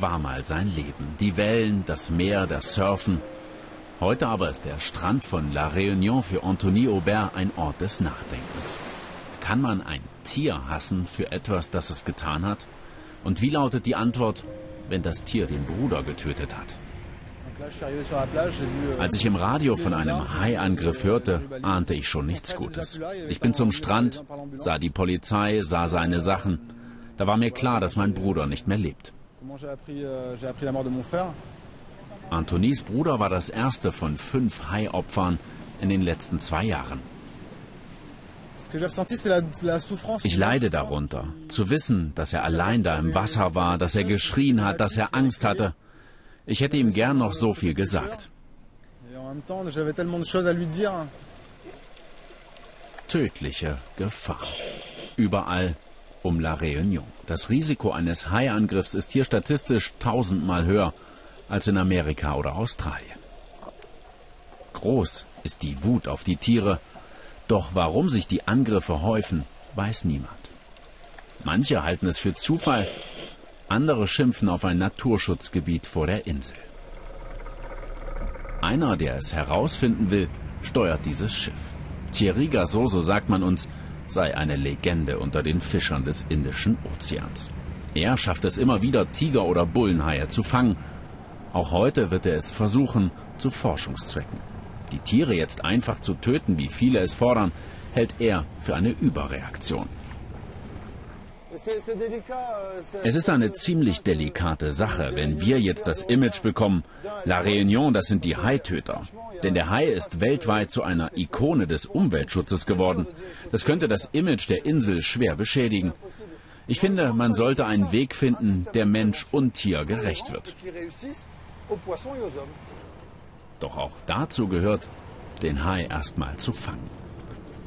war mal sein Leben. Die Wellen, das Meer, das Surfen. Heute aber ist der Strand von La Réunion für Anthony Aubert ein Ort des Nachdenkens. Kann man ein Tier hassen für etwas, das es getan hat? Und wie lautet die Antwort, wenn das Tier den Bruder getötet hat? Als ich im Radio von einem Haiangriff hörte, ahnte ich schon nichts Gutes. Ich bin zum Strand, sah die Polizei, sah seine Sachen. Da war mir klar, dass mein Bruder nicht mehr lebt. Antonis Bruder war das erste von fünf Haiopfern in den letzten zwei Jahren. Ich leide darunter, zu wissen, dass er allein da im Wasser war, dass er geschrien hat, dass er Angst hatte. Ich hätte ihm gern noch so viel gesagt. Tödliche Gefahr. Überall um La Réunion. Das Risiko eines Haiangriffs ist hier statistisch tausendmal höher als in Amerika oder Australien. Groß ist die Wut auf die Tiere, doch warum sich die Angriffe häufen, weiß niemand. Manche halten es für Zufall, andere schimpfen auf ein Naturschutzgebiet vor der Insel. Einer, der es herausfinden will, steuert dieses Schiff. Thierry Gasso, so sagt man uns, sei eine Legende unter den Fischern des Indischen Ozeans. Er schafft es immer wieder, Tiger oder Bullenhaie zu fangen. Auch heute wird er es versuchen, zu Forschungszwecken. Die Tiere jetzt einfach zu töten, wie viele es fordern, hält er für eine Überreaktion. Es ist eine ziemlich delikate Sache, wenn wir jetzt das Image bekommen, La Réunion, das sind die Haitöter. Denn der Hai ist weltweit zu einer Ikone des Umweltschutzes geworden. Das könnte das Image der Insel schwer beschädigen. Ich finde, man sollte einen Weg finden, der Mensch und Tier gerecht wird. Doch auch dazu gehört, den Hai erstmal zu fangen.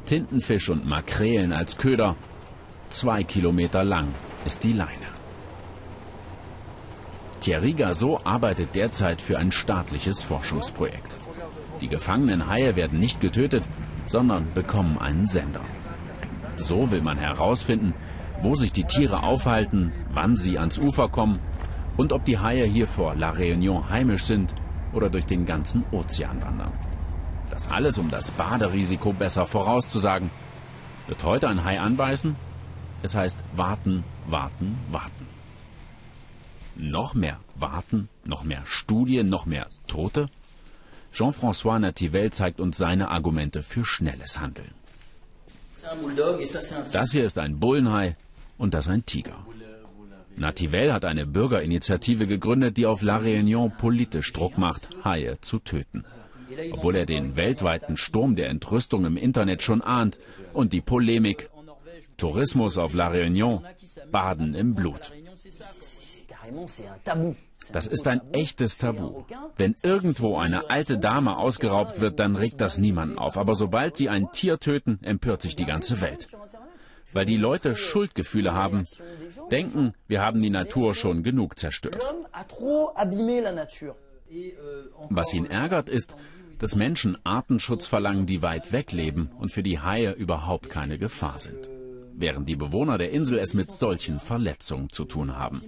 Tintenfisch und Makrelen als Köder. Zwei Kilometer lang ist die Leine. Thierry Gasso arbeitet derzeit für ein staatliches Forschungsprojekt. Die gefangenen Haie werden nicht getötet, sondern bekommen einen Sender. So will man herausfinden, wo sich die Tiere aufhalten, wann sie ans Ufer kommen und ob die Haie hier vor La Réunion heimisch sind oder durch den ganzen Ozean wandern. Das alles, um das Baderisiko besser vorauszusagen. Wird heute ein Hai anbeißen? Es heißt warten, warten, warten. Noch mehr warten, noch mehr Studien, noch mehr Tote? Jean-François Nativel zeigt uns seine Argumente für schnelles Handeln. Das hier ist ein Bullenhai und das ein Tiger. Nativel hat eine Bürgerinitiative gegründet, die auf La Réunion politisch Druck macht, Haie zu töten. Obwohl er den weltweiten Sturm der Entrüstung im Internet schon ahnt und die Polemik Tourismus auf La Réunion, Baden im Blut. Das ist ein echtes Tabu. Wenn irgendwo eine alte Dame ausgeraubt wird, dann regt das niemanden auf. Aber sobald sie ein Tier töten, empört sich die ganze Welt. Weil die Leute Schuldgefühle haben, denken, wir haben die Natur schon genug zerstört. Was ihn ärgert, ist, dass Menschen Artenschutz verlangen, die weit weg leben und für die Haie überhaupt keine Gefahr sind. Während die Bewohner der Insel es mit solchen Verletzungen zu tun haben.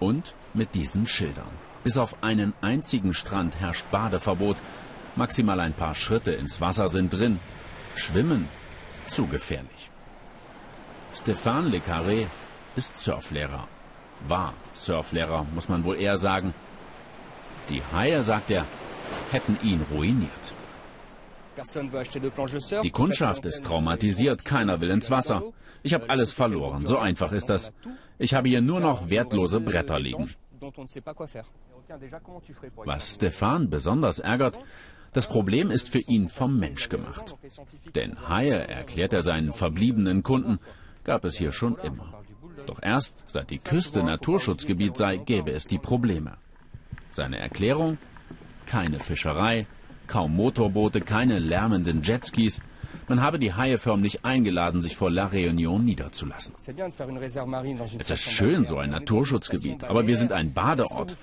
Und mit diesen Schildern. Bis auf einen einzigen Strand herrscht Badeverbot. Maximal ein paar Schritte ins Wasser sind drin. Schwimmen zu gefährlich. Stéphane Le Carré ist Surflehrer. War Surflehrer, muss man wohl eher sagen. Die Haie, sagt er, hätten ihn ruiniert. Die Kundschaft ist traumatisiert, keiner will ins Wasser. Ich habe alles verloren, so einfach ist das. Ich habe hier nur noch wertlose Bretter liegen. Was Stefan besonders ärgert, das Problem ist für ihn vom Mensch gemacht. Denn Haie, erklärt er seinen verbliebenen Kunden, gab es hier schon immer. Doch erst seit die Küste Naturschutzgebiet sei, gäbe es die Probleme. Seine Erklärung? Keine Fischerei, kaum Motorboote, keine lärmenden Jetskis. Man habe die Haie förmlich eingeladen, sich vor La Réunion niederzulassen. Es ist schön, so ein Naturschutzgebiet, aber wir sind ein Badeort.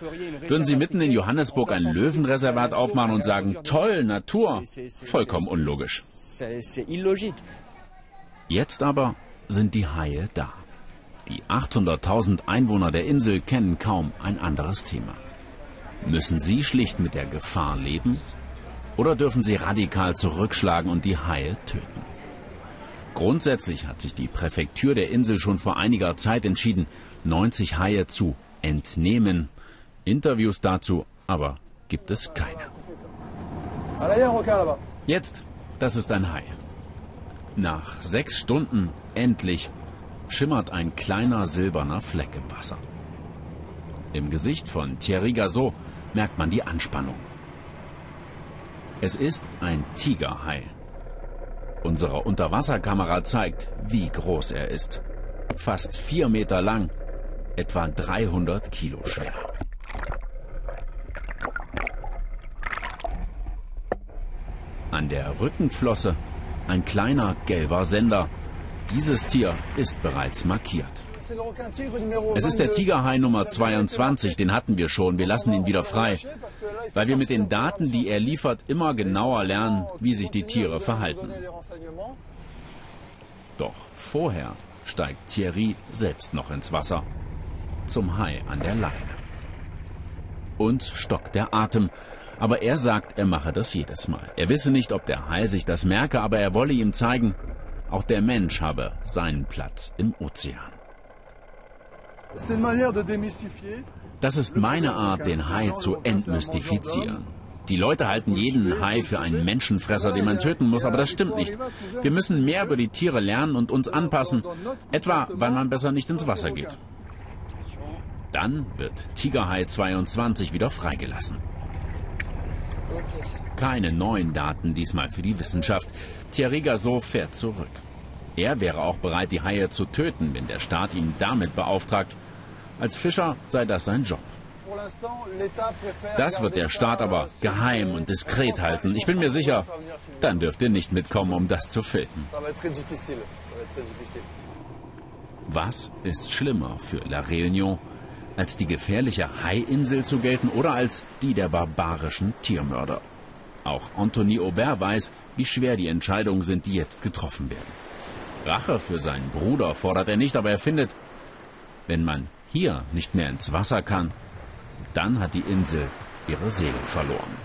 Würden Sie mitten in Johannesburg ein Löwenreservat aufmachen und sagen, toll, Natur? Vollkommen unlogisch. Jetzt aber sind die Haie da. Die 800.000 Einwohner der Insel kennen kaum ein anderes Thema. Müssen sie schlicht mit der Gefahr leben? Oder dürfen sie radikal zurückschlagen und die Haie töten? Grundsätzlich hat sich die Präfektur der Insel schon vor einiger Zeit entschieden, 90 Haie zu entnehmen. Interviews dazu aber gibt es keine. Jetzt, das ist ein Hai. Nach sechs Stunden endlich schimmert ein kleiner silberner Fleck im Wasser. Im Gesicht von Thierry Gazot merkt man die Anspannung. Es ist ein Tigerhai. Unsere Unterwasserkamera zeigt, wie groß er ist. Fast vier Meter lang, etwa 300 Kilo schwer. An der Rückenflosse ein kleiner gelber Sender. Dieses Tier ist bereits markiert. Es ist der Tigerhai Nummer 22, den hatten wir schon. Wir lassen ihn wieder frei, weil wir mit den Daten, die er liefert, immer genauer lernen, wie sich die Tiere verhalten. Doch vorher steigt Thierry selbst noch ins Wasser. Zum Hai an der Leine. Uns stockt der Atem. Aber er sagt, er mache das jedes Mal. Er wisse nicht, ob der Hai sich das merke, aber er wolle ihm zeigen, auch der Mensch habe seinen Platz im Ozean. Das ist meine Art, den Hai zu entmystifizieren. Die Leute halten jeden Hai für einen Menschenfresser, den man töten muss, aber das stimmt nicht. Wir müssen mehr über die Tiere lernen und uns anpassen, etwa weil man besser nicht ins Wasser geht. Dann wird Tigerhai 22 wieder freigelassen. Keine neuen Daten diesmal für die Wissenschaft. Thierry Gazot fährt zurück. Er wäre auch bereit, die Haie zu töten, wenn der Staat ihn damit beauftragt. Als Fischer sei das sein Job. Das wird der Staat aber geheim und diskret halten. Ich bin mir sicher, dann dürft ihr nicht mitkommen, um das zu filmen. Was ist schlimmer für La Réunion, als die gefährliche Haiinsel zu gelten oder als die der barbarischen Tiermörder? Auch Anthony Aubert weiß, wie schwer die Entscheidungen sind, die jetzt getroffen werden. Rache für seinen Bruder fordert er nicht, aber er findet, wenn man hier nicht mehr ins Wasser kann, dann hat die Insel ihre Seele verloren.